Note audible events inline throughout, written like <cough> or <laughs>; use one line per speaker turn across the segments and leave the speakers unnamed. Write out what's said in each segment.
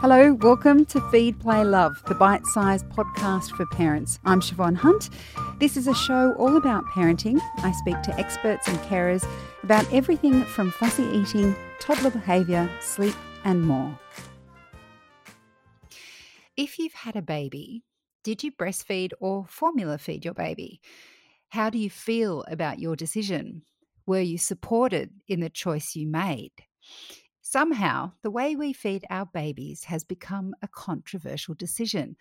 Hello, welcome to Feed, Play, Love, the bite sized podcast for parents. I'm Siobhan Hunt. This is a show all about parenting. I speak to experts and carers about everything from fussy eating, toddler behaviour, sleep, and more. If you've had a baby, did you breastfeed or formula feed your baby? How do you feel about your decision? Were you supported in the choice you made? Somehow, the way we feed our babies has become a controversial decision,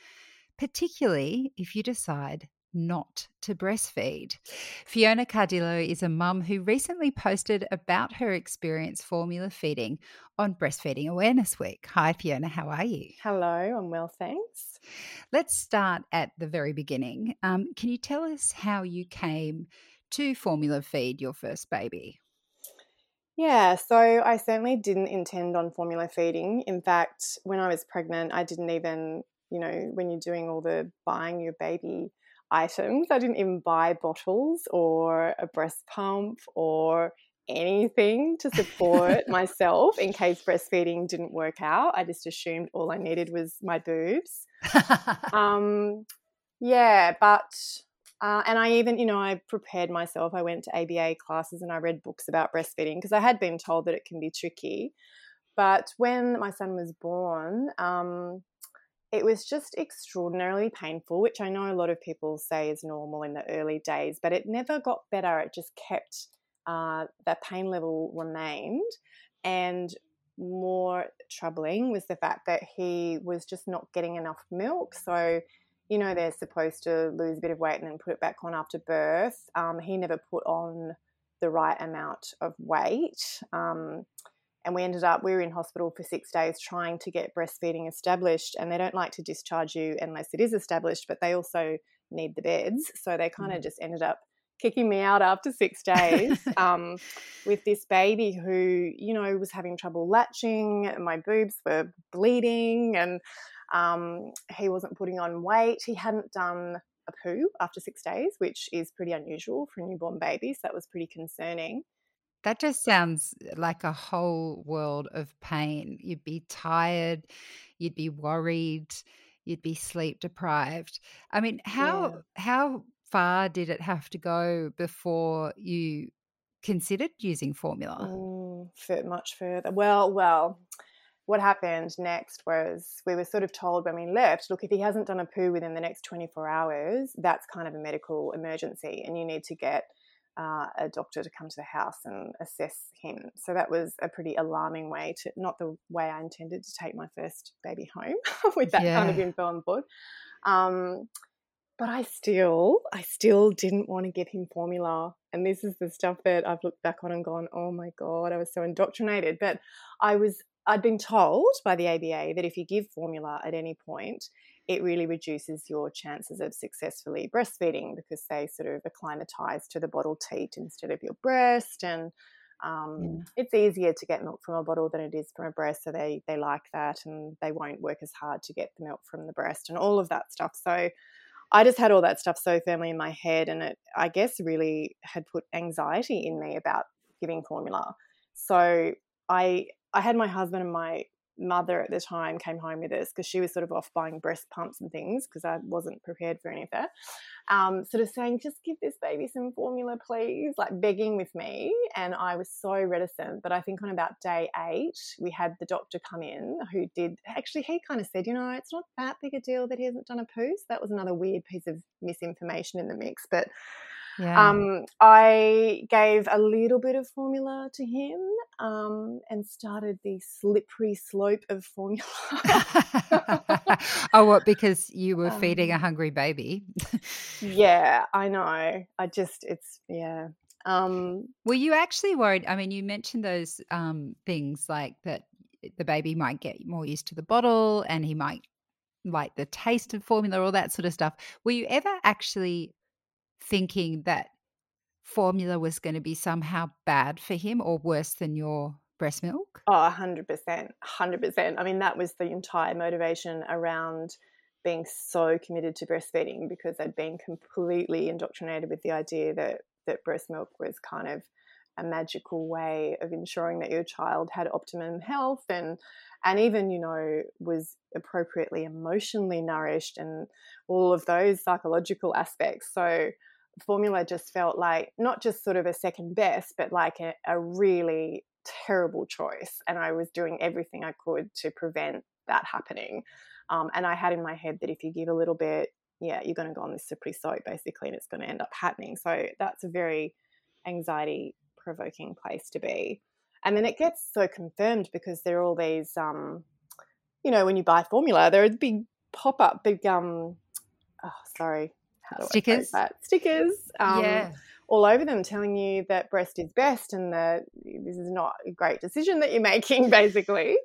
particularly if you decide not to breastfeed. Fiona Cardillo is a mum who recently posted about her experience formula feeding on Breastfeeding Awareness Week. Hi, Fiona, how are you?
Hello, I'm well, thanks.
Let's start at the very beginning. Um, can you tell us how you came to formula feed your first baby?
Yeah, so I certainly didn't intend on formula feeding. In fact, when I was pregnant, I didn't even, you know, when you're doing all the buying your baby items, I didn't even buy bottles or a breast pump or anything to support <laughs> myself in case breastfeeding didn't work out. I just assumed all I needed was my boobs. <laughs> um, yeah, but uh, and I even, you know, I prepared myself. I went to ABA classes and I read books about breastfeeding because I had been told that it can be tricky. But when my son was born, um, it was just extraordinarily painful, which I know a lot of people say is normal in the early days, but it never got better. It just kept, uh, that pain level remained. And more troubling was the fact that he was just not getting enough milk. So you know they're supposed to lose a bit of weight and then put it back on after birth. Um, he never put on the right amount of weight. Um, and we ended up, we were in hospital for six days trying to get breastfeeding established. And they don't like to discharge you unless it is established, but they also need the beds. So they kind of mm. just ended up kicking me out after six days <laughs> um, with this baby who, you know, was having trouble latching. My boobs were bleeding and um, he wasn't putting on weight. He hadn't done a poo after six days, which is pretty unusual for a newborn baby. So that was pretty concerning.
That just sounds like a whole world of pain. You'd be tired, you'd be worried, you'd be sleep deprived. I mean, how yeah. how far did it have to go before you considered using formula?
Mm, much further. Well, well, what happened next was we were sort of told when we left look, if he hasn't done a poo within the next 24 hours, that's kind of a medical emergency and you need to get uh, a doctor to come to the house and assess him. So that was a pretty alarming way to, not the way I intended to take my first baby home <laughs> with that yeah. kind of info on board. Um, but I still, I still didn't want to give him formula. And this is the stuff that I've looked back on and gone, oh my God, I was so indoctrinated. But I was I'd been told by the ABA that if you give formula at any point, it really reduces your chances of successfully breastfeeding because they sort of acclimatize to the bottle teat instead of your breast. And um, yeah. it's easier to get milk from a bottle than it is from a breast. So they, they like that and they won't work as hard to get the milk from the breast and all of that stuff. So I just had all that stuff so firmly in my head. And it, I guess, really had put anxiety in me about giving formula. So I I had my husband and my mother at the time came home with us because she was sort of off buying breast pumps and things because I wasn't prepared for any of that. Um, sort of saying, just give this baby some formula, please, like begging with me. And I was so reticent. But I think on about day eight, we had the doctor come in who did actually, he kind of said, you know, it's not that big a deal that he hasn't done a poo. So that was another weird piece of misinformation in the mix. But yeah. Um, I gave a little bit of formula to him um, and started the slippery slope of formula. <laughs>
oh, what? Because you were um, feeding a um hungry baby?
yeah, I know. I just, it's, yeah. Um,
were you actually worried? I mean, you mentioned those um, things like that the baby might get more used to the bottle and he might like the taste of formula, all that sort of stuff. Were you ever actually thinking that formula was going to be somehow bad for him or worse than your breast milk?
Oh, 100%. 100%. I mean, that was the entire motivation around being so committed to breastfeeding because I'd been completely indoctrinated with the idea that, that breast milk was kind of a magical way of ensuring that your child had optimum health and and even you know was appropriately emotionally nourished and all of those psychological aspects so formula just felt like not just sort of a second best but like a, a really terrible choice and i was doing everything i could to prevent that happening. Um, and i had in my head that if you give a little bit yeah you're going to go on this slippery slope basically and it's going to end up happening. So that's a very anxiety provoking place to be. And then it gets so confirmed because there are all these um, you know when you buy formula there are big pop-up big um oh sorry how do
stickers.
I that? Stickers. Um,
yeah.
all over them telling you that breast is best and that this is not a great decision that you're making <laughs> basically.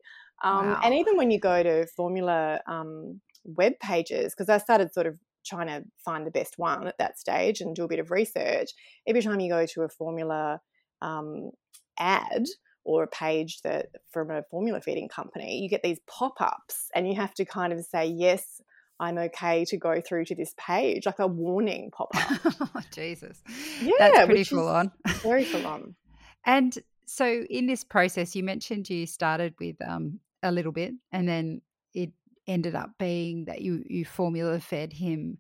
Um,
wow.
and even when you go to formula um, web pages because i started sort of trying to find the best one at that stage and do a bit of research every time you go to a formula um, ad or a page that from a formula feeding company, you get these pop ups and you have to kind of say, yes, I'm okay to go through to this page, like a warning pop up.
oh, <laughs> Jesus.
Yeah.
That's pretty full on.
very <laughs> full on.
And so in this process, you mentioned you started with um, a little bit and then it ended up being that you, you formula fed him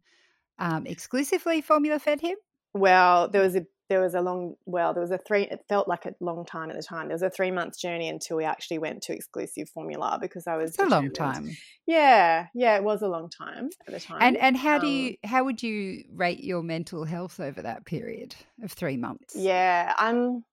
um, exclusively formula fed him?
Well, there was a there was a long well there was a three it felt like a long time at the time. There was a three month journey until we actually went to exclusive formula because i was
it's a long time.
Yeah yeah it was a long time at the time.
And and how um, do you how would you rate your mental health over that period of three months?
Yeah i'm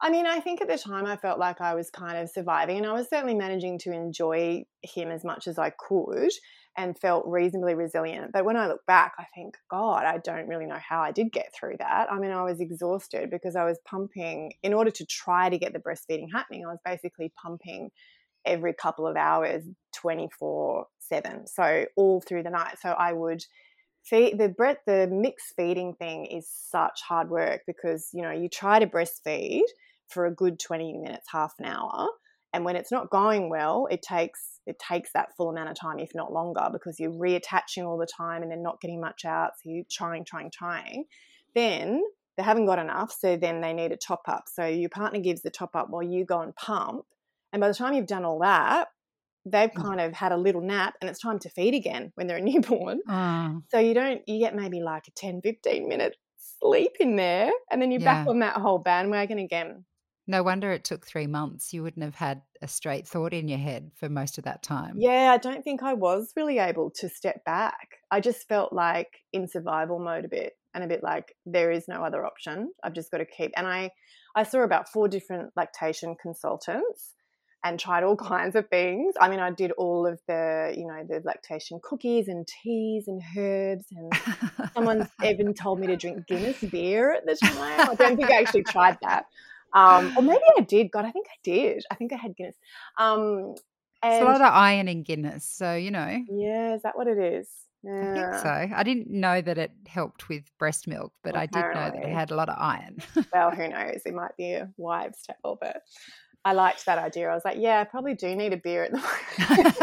I mean, I think at the time I felt like I was kind of surviving and I was certainly managing to enjoy him as much as I could and felt reasonably resilient. But when I look back, I think, God, I don't really know how I did get through that. I mean, I was exhausted because I was pumping, in order to try to get the breastfeeding happening, I was basically pumping every couple of hours 24 7 so all through the night so i would feed the the mixed feeding thing is such hard work because you know you try to breastfeed for a good 20 minutes half an hour and when it's not going well it takes it takes that full amount of time if not longer because you're reattaching all the time and then not getting much out so you're trying trying trying then they haven't got enough so then they need a top up so your partner gives the top up while you go and pump and by the time you've done all that they've mm. kind of had a little nap and it's time to feed again <laughs> when they're a newborn
oh.
so you don't you get maybe like a 10 15 minute sleep in there and then you're yeah. back on that whole bandwagon again
no wonder it took three months. You wouldn't have had a straight thought in your head for most of that time.
Yeah, I don't think I was really able to step back. I just felt like in survival mode a bit and a bit like there is no other option. I've just got to keep. And I, I saw about four different lactation consultants and tried all <laughs> kinds of things. I mean, I did all of the, you know, the lactation cookies and teas and herbs. And someone <laughs> even told me to drink Guinness beer at the time. I don't think I actually tried that. Um, or <gasps> maybe I did. God, I think I did. I think I had Guinness. Um,
and, it's a lot of iron in Guinness, so you know.
Yeah, is that what it is? Yeah.
I think so. I didn't know that it helped with breast milk, but Apparently. I did know that it had a lot of iron.
well, who <laughs> knows? It might be a wives' tale, but I liked that idea. I was like, yeah, I probably do need a beer at the moment.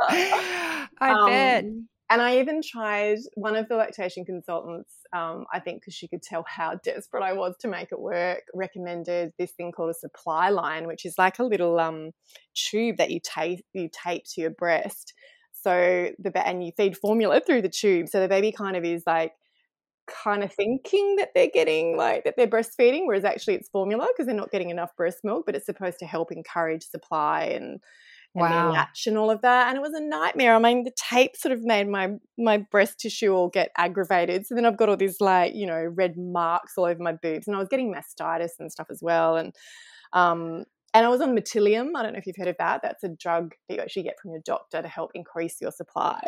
<laughs> <laughs>
I um, bet.
And I even tried one of the lactation consultants, um, I think because she could tell how <laughs> desperate I was to make it work, recommended this thing called a supply line, which is like a little um, tube that you tape you tape to your breast. So the and you feed formula through the tube, so the baby kind of is like kind of thinking that they're getting like that they're breastfeeding, whereas actually it's formula because they're not getting enough breast milk, but it's supposed to help encourage supply and wow. latch and all of that. And it was a nightmare. I mean, the tape sort of made my my breast tissue all get aggravated. So then I've got all these like, you know, red marks all over my boobs. And I was getting mastitis and stuff as well. And um and I was on Motilium. I don't know if you've heard of that. That's a drug that you actually get from your doctor to help increase your supply.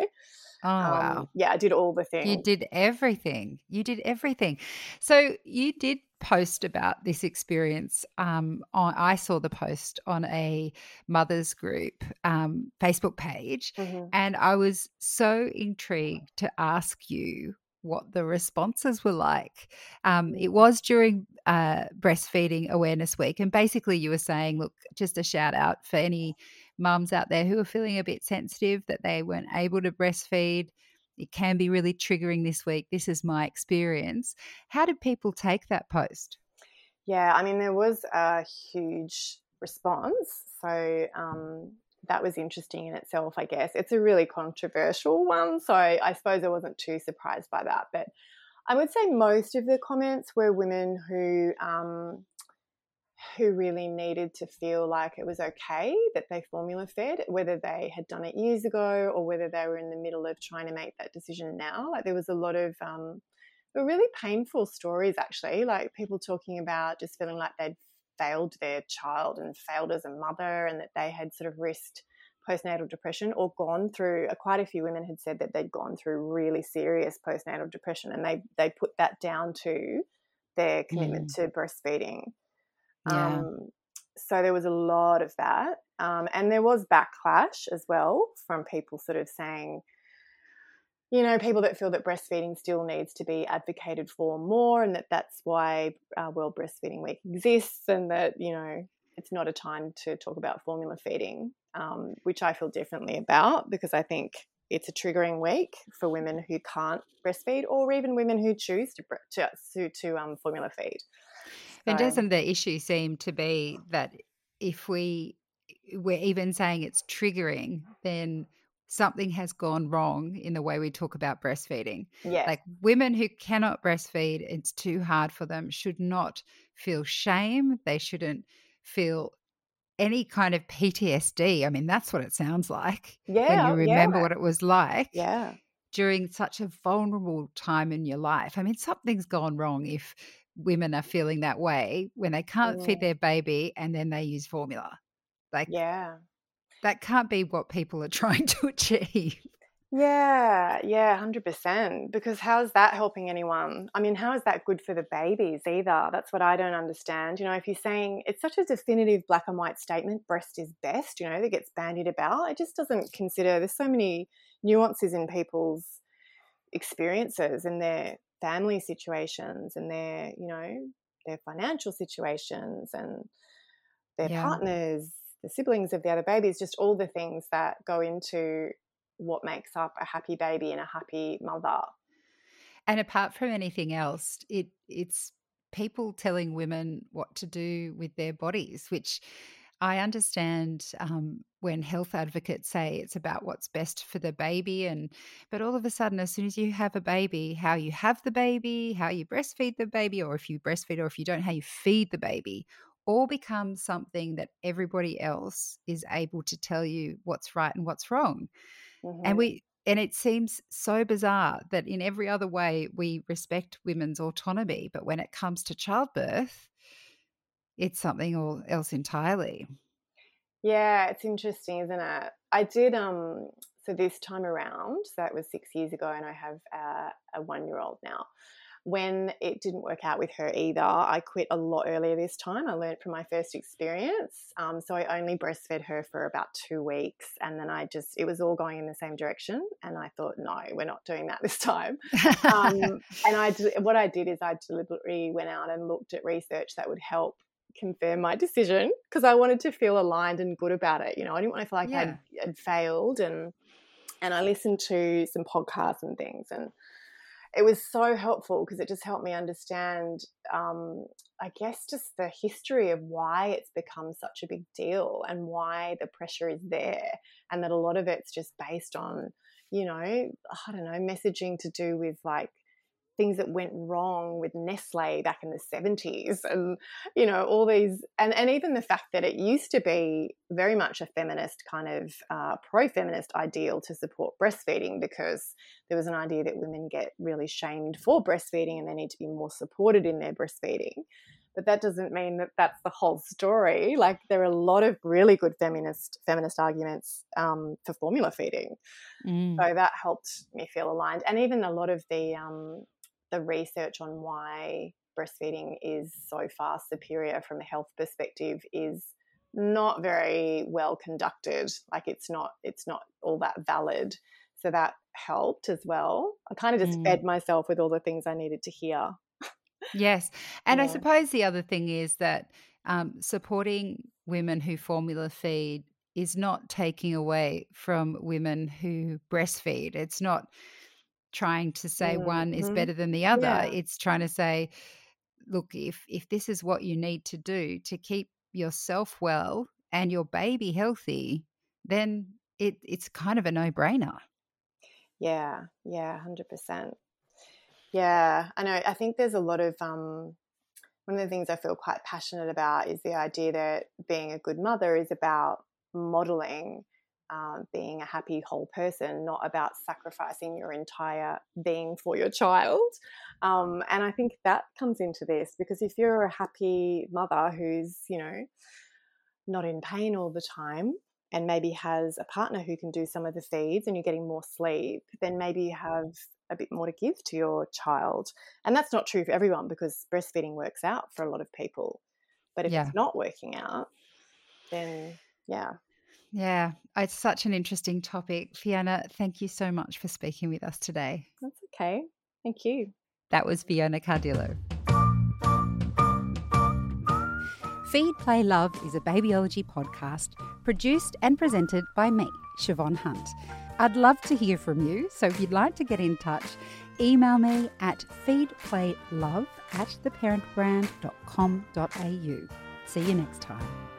Oh, um, wow.
Yeah, I did all the things.
You did everything. You did everything. So you did post about this experience. Um, on, I saw the post on a mothers group um, Facebook page, mm-hmm. and I was so intrigued to ask you what the responses were like. Um, it was during uh, Breastfeeding Awareness Week, and basically you were saying, look, just a shout out for any mums out there who are feeling a bit sensitive that they weren't able to breastfeed. It can be really triggering this week. This is my experience. How did people take that post?
Yeah, I mean, there was a huge response. So um, that was interesting in itself, I guess. It's a really controversial one. So I suppose I wasn't too surprised by that. But I would say most of the comments were women who. Um, who really needed to feel like it was okay that they formula fed, whether they had done it years ago or whether they were in the middle of trying to make that decision now. Like there was a lot of um, were really painful stories actually, like people talking about just feeling like they'd failed their child and failed as a mother and that they had sort of risked postnatal depression or gone through uh, quite a few women had said that they'd gone through really serious postnatal depression and they they put that down to their commitment mm. to breastfeeding um, so there was a lot of that um, and there was backlash as well from people sort of saying you know, people that feel that breastfeeding still needs to be advocated for more, and that that's why uh, World Breastfeeding Week exists, and that you know it's not a time to talk about formula feeding, um, which I feel differently about because I think it's a triggering week for women who can't breastfeed, or even women who choose to to to um, formula feed.
And doesn't the issue seem to be that if we we're even saying it's triggering, then something has gone wrong in the way we talk about breastfeeding.
Yeah.
Like women who cannot breastfeed, it's too hard for them, should not feel shame. They shouldn't feel any kind of PTSD. I mean, that's what it sounds like.
Yeah.
When you remember yeah. what it was like.
Yeah.
During such a vulnerable time in your life. I mean, something's gone wrong if women are feeling that way when they can't mm. feed their baby and then they use formula. Like,
yeah
that can't be what people are <laughs> trying to achieve.
Yeah, yeah, 100%. Because how's that helping anyone? I mean, how is that good for the babies either? That's what I don't understand. You know, if you're saying it's such a definitive black and white statement, breast is best, you know, that gets bandied about, it just doesn't consider there's so many nuances in people's experiences and their family situations and their, you know, their financial situations and their yeah. partners the siblings of the other babies, just all the things that go into what makes up a happy baby and a happy mother.
And apart from anything else, it it's people telling women what to do with their bodies, which I understand um, when health advocates say it's about what's best for the baby, and but all of a sudden, as soon as you have a baby, how you have the baby, how you breastfeed the baby, or if you breastfeed, or if you don't, how you feed the baby, all becomes something that everybody else is able to tell you what's right and what's wrong. Mm-hmm. And we and it seems so bizarre that in every other way we respect women's autonomy, but when it comes to childbirth, it's something else entirely.
Yeah, it's interesting, isn't it? I did um so this time around, so that was six years ago, and I have a, a one year old now when it didn't work out with her either, I quit a lot earlier this time. I learned from my first experience. Um, so I only breastfed her for about two weeks. And then I just, it was all going in the same direction. And I thought, no, we're not doing that <laughs> this time. <laughs> um, and I, what I did is I deliberately went out and looked at research that would help confirm my decision because I wanted to feel aligned and good about it. You know, I didn't want to feel like yeah. I'd, I'd failed. And, and I listened to some podcasts and things. And, it was so helpful because it just helped me understand, um, I guess, just the history of why it's become such a big deal and why the pressure is there, and that a lot of it's just based on, you know, I don't know, messaging to do with like things that went wrong with Nestle back in the 70s and you know all these and and even the fact that it used to be very much a feminist kind of uh, pro-feminist ideal to support breastfeeding because there was an idea that women get really shamed for breastfeeding and they need to be more supported in their breastfeeding but that doesn't mean that that's the whole story. Like there are a lot of really good feminist feminist arguments um, for formula feeding, mm. so that helped me feel aligned. And even a lot of the um, the research on why breastfeeding is so far superior from a health perspective is not very well conducted like it's not it's not all that valid so that helped as well i kind of just mm. fed myself with all the things i needed to hear
yes <laughs> and yeah. i suppose the other thing is that um, supporting women who formula feed is not taking away from women who breastfeed it's not trying to say mm-hmm. one is mm-hmm. better than the other. Yeah. It's trying to say look, if if this is what you need to do to keep yourself well and your baby healthy, then it, it's kind of a no brainer.
Yeah, yeah, hundred percent. Yeah, I know. I think there's a lot of um, one of the things I feel quite passionate about is the idea that being a good mother is about modeling um, being a happy whole person, not about sacrificing your entire being for your child. Um, and I think that comes into this because if you're a happy mother who's, you know, not in pain all the time and maybe has a partner who can do some of the feeds and you're getting more sleep, then maybe you have a bit more to give to your child. And that's not true for everyone because breastfeeding works out for a lot of people. But if yeah. it's not working out, then yeah.
Yeah, it's such an interesting topic. Fiona, thank you so much for speaking with us today.
That's okay. Thank you.
That was Fiona Cardillo. Feed, Play, Love is a babyology podcast produced and presented by me, Siobhan Hunt. I'd love to hear from you, so if you'd like to get in touch, email me at feedplaylove at theparentbrand.com.au. See you next time.